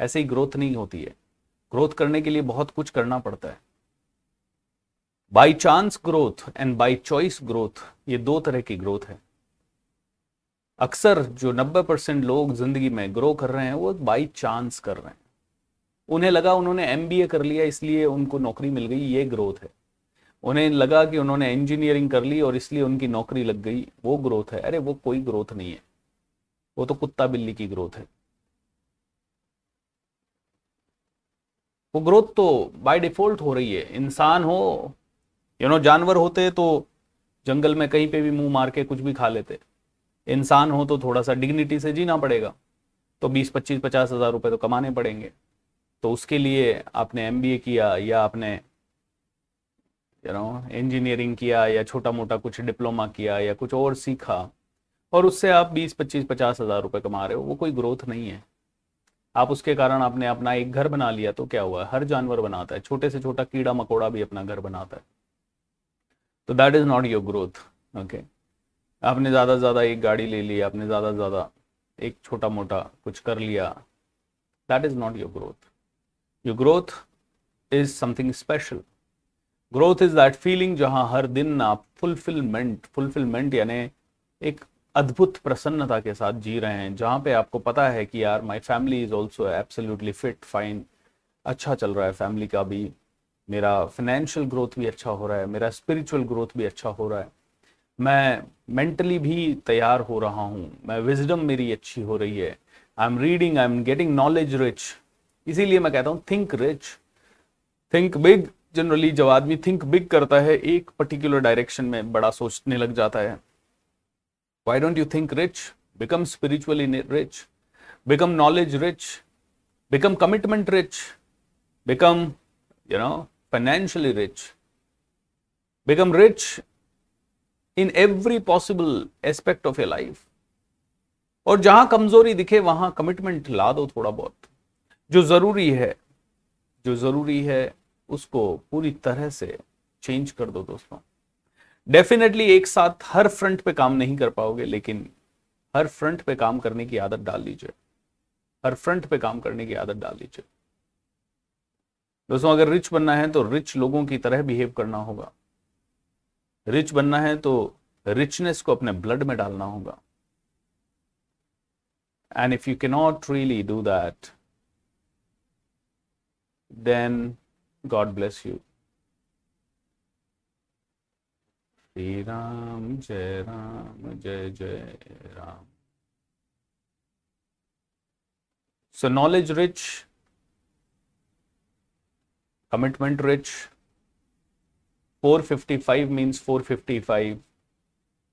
ऐसे ही ग्रोथ नहीं होती है। ग्रोथ करने के लिए बहुत कुछ करना पड़ता है। By chance growth and by choice growth ये दो तरह की ग्रोथ है। अक्सर जो 90 परसेंट लोग ज़िंदगी में ग्रो कर रहे हैं, वो बाई चांस कर रहे हैं। उन्हें लगा उन्होंने एमबीए कर लिया, इसलिए उनको नौकरी मिल गई, ये ग्रोथ है। उन्हें लगा कि उन्होंने इंजीनियरिंग कर ली और इसलिए उनकी नौकरी लग गई, वो ग्रोथ है। अरे, वो कोई ग्रोथ नहीं है। वो तो कुत्ता बिल्ली की ग्रोथ है। वो ग्रोथ तो बाय डिफ़ॉल्ट हो रही है। इंसान हो यू नो जानवर होते तो जंगल में कहीं पे भी मुँह मार के कुछ भी खा लेते। इंसान हो तो थोड़ा सा डिग्निटी से जीना पड़ेगा। तो बीस, पच्चीस, पचास हज़ार रुपए तो कमाने पड़ेंगे। तो उसके लिए आपने एमबीए किया या आपने यू नो इंजीनियरिंग किया या छोटा मोटा कुछ डिप्लोमा किया या कुछ और सीखा, और उससे आप बीस, पच्चीस, पचास हज़ार रुपये कमा रहे हो, वो कोई ग्रोथ नहीं है। आप उसके कारण आपने अपना एक घर बना लिया तो क्या हुआ? हर जानवर बनाता है। छोटे से छोटा कीड़ा मकोड़ा भी अपना घर बनाता है। तो that is not your growth okay आपने ज़्यादा ज़्यादा एक गाड़ी ले ली, आपने ज़्यादा से ज़्यादा एक छोटा मोटा कुछ कर लिया। That is not your growth your growth is something special growth is that feeling जहाँ हर दिन आप फुलफिलमेंट फुलफिलमेंट यानी एक अद्भुत प्रसन्नता के साथ जी रहे हैं, जहाँ पे आपको पता है कि यार my family is also absolutely fit fine अच्छा चल रहा है फैमिली का भी। मेरा फाइनेंशियल ग्रोथ भी अच्छा हो रहा है, मेरा स्पिरिचुअल ग्रोथ भी अच्छा हो रहा है। मैं मेंटली भी तैयार हो रहा हूँ, मैं विजडम मेरी अच्छी हो रही है। I am reading I am getting knowledge rich इसीलिए मैं कहता हूँ think rich think big generally जब आदमी थिंक बिग करता है, एक पर्टिकुलर डायरेक्शन में बड़ा सोचने लग जाता है। Why don't you think rich become spiritually rich become knowledge rich become commitment rich become you know financially rich become rich in every possible aspect of a life और जहाँ कमज़ोरी दिखे, वहाँ कमिटमेंट ला दो थोड़ा बहुत। जो ज़रूरी है, जो ज़रूरी है, उसको पूरी तरह से चेंज कर दो दोस्तों। डेफिनेटली एक साथ हर फ्रंट पे काम नहीं कर पाओगे, लेकिन हर फ्रंट पे काम करने की आदत डाल लीजिए हर फ्रंट पे काम करने की आदत डाल लीजिए दोस्तों, अगर रिच बनना है तो रिच लोगों की तरह बिहेव करना होगा। रिच बनना है तो रिचनेस को अपने ब्लड में डालना होगा। And if you cannot really do that then God bless you. Shri Ram, Jai Ram, Jai Jai Ram. So, knowledge rich, commitment rich, 455 means 455.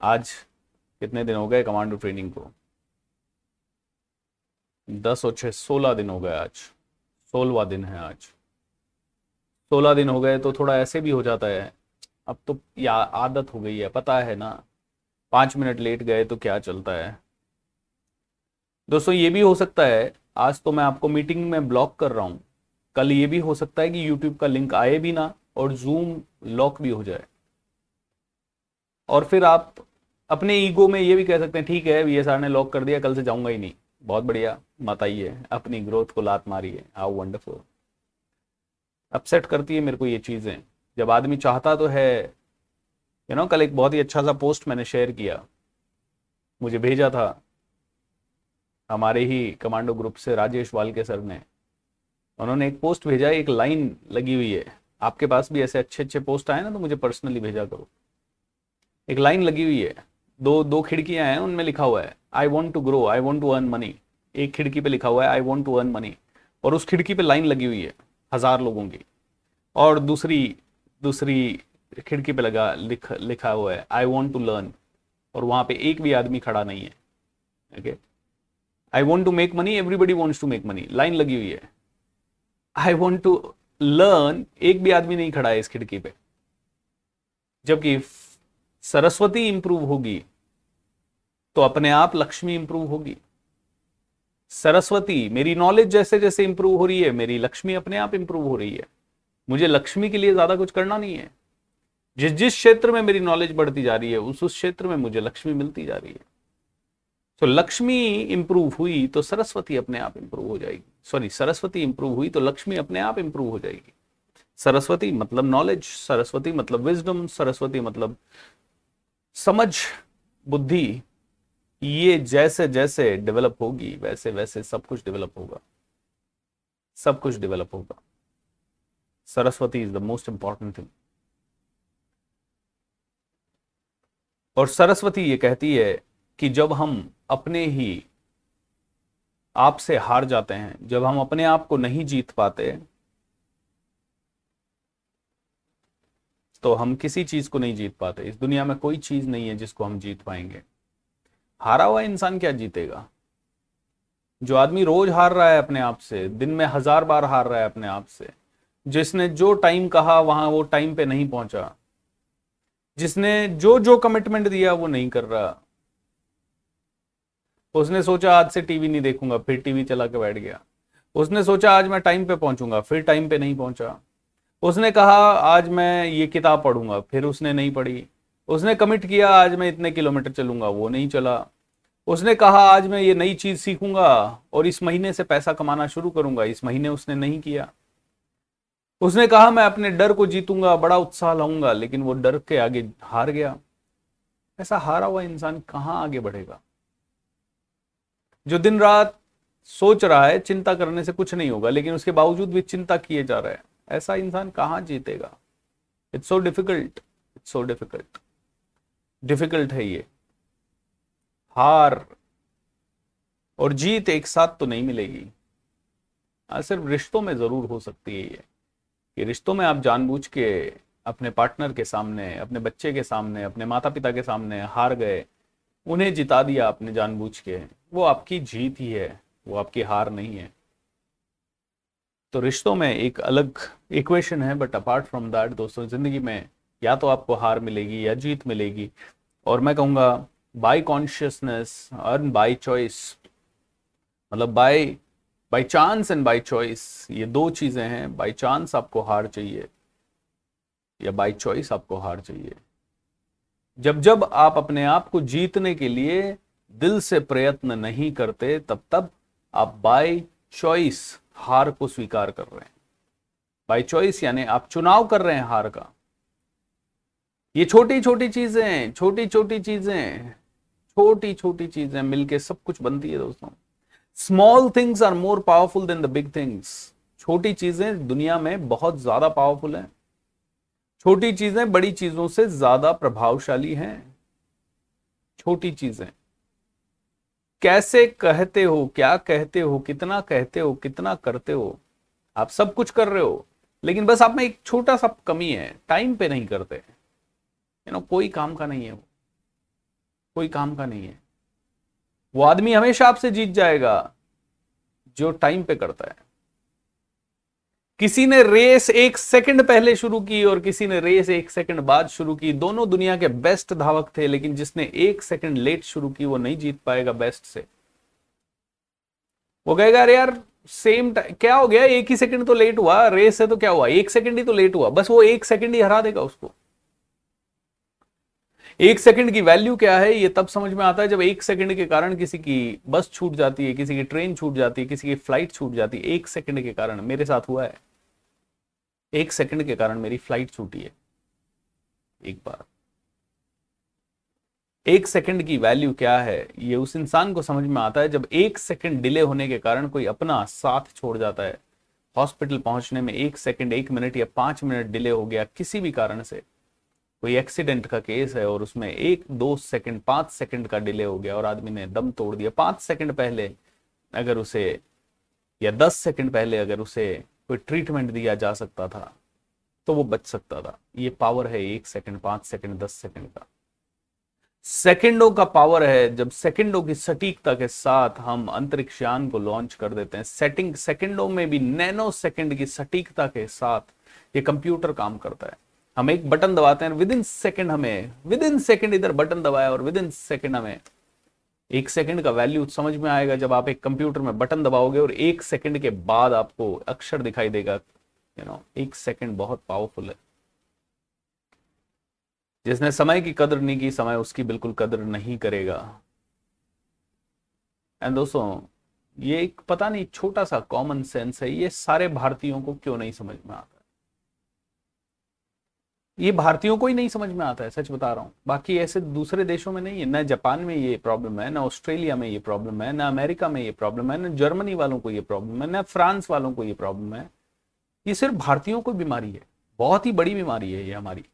आज कितने दिन हो गए कमांडो ट्रेनिंग को दस और छह सोलह दिन हो गए आज सोलवा दिन है आज सोलह दिन हो गए तो थोड़ा ऐसे भी हो जाता है अब तो या आदत हो गई है, पता है ना। पाँच मिनट लेट गए तो क्या चलता है? दोस्तों, ये भी हो सकता है, आज तो मैं आपको मीटिंग में ब्लॉक कर रहा हूँ। कल ये भी हो सकता है कि यूट्यूब का लिंक आए भी ना और जूम लॉक भी हो जाए। और फिर आप अपने ईगो में ये भी कह सकते हैं, ठीक है वी ने लॉक कर दिया, कल से जाऊँगा ही नहीं। बहुत बढ़िया, मत आइए अपनी ग्रोथ को लात मारिए हाउ वंडरफुल अपसेट करती है मेरे को ये चीज़ें। जब आदमी चाहता तो है। यू नो कल एक बहुत ही अच्छा सा पोस्ट मैंने शेयर किया। मुझे भेजा था। हमारे ही कमांडो ग्रुप से राजेश वालके सर ने। उन्होंने एक पोस्ट भेजा, एक लाइन लगी हुई है। आपके पास भी ऐसे अच्छे अच्छे पोस्ट आए ना तो मुझे पर्सनली भेजा करो। एक लाइन लगी हुई है। दो दो खिड़कियाँ हैं, उनमें लिखा हुआ है I want to grow I want to earn money एक खिड़की पे लिखा हुआ है I want to earn money और उस खिड़की पे लाइन लगी हुई है, हज़ार लोगों की। और दूसरी दूसरी खिड़की पे लगा, लिख, लिखा हुआ है आई वॉन्ट टू लर्न और वहाँ पे एक भी आदमी खड़ा नहीं है। Okay I want to make money everybody wants to make money line लगी हुई है। आई वॉन्ट टू लर्न एक भी आदमी नहीं खड़ा है इस खिड़की पे। जबकि सरस्वती इंप्रूव होगी तो अपने आप लक्ष्मी इंप्रूव होगी। सरस्वती, मेरी नॉलेज जैसे जैसे इंप्रूव हो रही है, मेरी लक्ष्मी अपने आप इंप्रूव हो रही है। मुझे लक्ष्मी के लिए ज़्यादा कुछ करना नहीं है। जिस जिस क्षेत्र में मेरी नॉलेज बढ़ती जा रही है, उस उस क्षेत्र में मुझे लक्ष्मी मिलती जा रही है। तो लक्ष्मी इंप्रूव हुई तो सरस्वती अपने आप इंप्रूव हो जाएगी। सॉरी सरस्वती इंप्रूव हुई तो लक्ष्मी अपने आप इंप्रूव हो जाएगी। सरस्वती मतलब नॉलेज सरस्वती मतलब विजडम सरस्वती मतलब समझ, बुद्धि, ये जैसे जैसे डेवलप होगी, वैसे वैसे सब कुछ डेवलप होगा। सब कुछ डेवलप होगा। Saraswati is the most important thing और सरस्वती ये कहती है कि जब हम अपने ही आप से हार जाते हैं, जब हम अपने आप को नहीं जीत पाते तो हम किसी चीज़ को नहीं जीत पाते। इस दुनिया में कोई चीज़ नहीं है जिसको हम जीत पाएँगे। हारा हुआ इंसान क्या जीतेगा? जो आदमी रोज हार रहा है अपने आप से, दिन में हज़ार बार हार रहा है अपने आप से जिसने जो टाइम कहा, वहाँ वो टाइम पे नहीं पहुँचा। जिसने जो जो कमिटमेंट दिया, वो नहीं कर रहा। उसने सोचा, आज से टीवी नहीं देखूँगा, फिर टीवी चला के बैठ गया। उसने सोचा, आज मैं टाइम पे पहुंचूँगा, फिर टाइम पे नहीं पहुँचा। उसने कहा, आज मैं ये किताब पढ़ूँगा, फिर उसने नहीं पढ़ी। उसने कमिट किया, आज मैं इतने किलोमीटर चलूँगा, वो नहीं चला। उसने कहा, आज मैं ये नई चीज़ सीखूँगा और इस महीने से पैसा कमाना शुरू करूँगा, इस महीने उसने नहीं किया। उसने कहा मैं अपने डर को जीतूँगा बड़ा उत्साह लाऊँगा। लेकिन वो डर के आगे हार गया। ऐसा हारा हुआ इंसान कहाँ आगे बढ़ेगा? जो दिन रात सोच रहा है चिंता करने से कुछ नहीं होगा लेकिन उसके बावजूद भी चिंता किए जा रहा है। ऐसा इंसान कहाँ जीतेगा? It's so difficult it's so difficult difficult है ये। हार और जीत एक साथ तो नहीं मिलेगी। आ, सिर्फ़ रिश्तों में ज़रूर हो सकती है ये। कि रिश्तों में आप जानबूझ के अपने पार्टनर के सामने, अपने बच्चे के सामने, अपने माता पिता के सामने हार गए, उन्हें जिता दिया आपने जानबूझ के, वो आपकी जीत ही है, वो आपकी हार नहीं है। तो रिश्तों में एक अलग इक्वेशन है बट अपार्ट फ्रॉम दैट दोस्तों, ज़िंदगी में या तो आपको हार मिलेगी या जीत मिलेगी। और मैं कहूँगा by consciousness earn by choice मतलब by by chance and by choice ये दो चीज़ें हैं। बाई चांस आपको हार चाहिए, या बाई चॉइस आपको हार चाहिए। जब जब आप अपने आप को जीतने के लिए दिल से प्रयत्न नहीं करते, तब तब आप बाय चॉइस हार को स्वीकार कर रहे हैं। बाय चॉइस यानी आप चुनाव कर रहे हैं हार का। ये छोटी छोटी चीज़ें छोटी छोटी चीज़ें छोटी छोटी चीज़ें मिलके सब कुछ बनती है दोस्तों। Small things are more powerful than the big things छोटी चीज़ें दुनिया में बहुत ज़्यादा पावरफुल हैं। छोटी चीज़ें बड़ी चीज़ों से ज़्यादा प्रभावशाली हैं। छोटी चीज़ें। कैसे कहते हो, क्या कहते हो, कितना कहते हो, कितना करते हो, आप सब कुछ कर रहे हो, लेकिन बस आप में एक छोटा सा कमी है टाइम पे नहीं करते। यू नो कोई काम का नहीं है वो। कोई काम का नहीं है। वो आदमी हमेशा आपसे जीत जाएगा, जो टाइम पे करता है। किसी ने रेस एक सेकंड पहले शुरू की और किसी ने रेस एक सेकंड बाद शुरू की, दोनों दुनिया के बेस्ट धावक थे, लेकिन जिसने एक सेकंड लेट शुरू की, वो नहीं जीत पाएगा बेस्ट से। वो कहेगा, अरे यार सेम क्या हो गया? एक ही सेकंड तो लेट हुआ रेस है तो क्या हुआ? एक सेकंड ही तो लेट हुआ। बस वो एक सेकंड ही हरा देगा उसको। एक सेकंड की वैल्यू क्या है, ये तब समझ में आता है जब एक सेकंड के कारण किसी की बस छूट जाती है, किसी की ट्रेन छूट जाती है, किसी की फ़्लाइट छूट जाती है। एक सेकंड के कारण मेरे साथ हुआ है। एक सेकंड के कारण मेरी फ़्लाइट छूटी है। एक बार। एक सेकंड की वैल्यू क्या है, ये उस इंसान को समझ में आता है जब एक सेकंड डिले होने के कारण कोई अपना साथ छोड़ जाता है। हॉस्पिटल पहुँचने में एक सेकंड, एक मिनट या पाँच मिनट डिले हो गया किसी भी कारण से। कोई एक्सीडेंट का केस है और उसमें एक, दो सेकंड पाँच सेकंड का डिले हो गया और आदमी ने दम तोड़ दिया। पाँच सेकंड पहले अगर उसे, या दस सेकंड पहले अगर उसे कोई ट्रीटमेंट दिया जा सकता था तो वो बच सकता था। ये पावर है एक सेकंड पाँच सेकंड दस सेकंड का। सेकंडों का पावर है जब सेकंडों की सटीकता के साथ हम अंतरिक्ष यान को लॉन्च कर देते हैं। सेटिंग सेकंडों में भी नैनो सेकंड की सटीकता के साथ ये कंप्यूटर काम करता है। हम एक बटन दबाते हैं विद इन सेकेंड हमें विद इन सेकेंड इधर बटन दबाया और विद इन सेकेंड हमें। एक सेकंड का वैल्यू समझ में आएगा जब आप एक कंप्यूटर में बटन दबाओगे और एक सेकंड के बाद आपको अक्षर दिखाई देगा। यू नो एक सेकंड बहुत पावरफुल है। जिसने समय की कदर नहीं की, समय उसकी बिल्कुल कदर नहीं करेगा। एंड दोस्तों, ये एक पता नहीं, छोटा सा कॉमन सेंस है। ये सारे भारतीयों को क्यों नहीं समझ में आता? ये भारतीयों को ही नहीं समझ में आता है, सच बता रहा हूँ। बाकी ऐसे दूसरे देशों में नहीं है, ना जापान में ये प्रॉब्लम है, ना ऑस्ट्रेलिया में ये प्रॉब्लम है, ना अमेरिका में ये प्रॉब्लम है, ना जर्मनी वालों को ये प्रॉब्लम है, ना फ्रांस वालों को ये प्रॉब्लम है। ये सिर्फ़ भारतीयों को बीमारी है, बहुत ही बड़ी बीमारी है ये हमारी।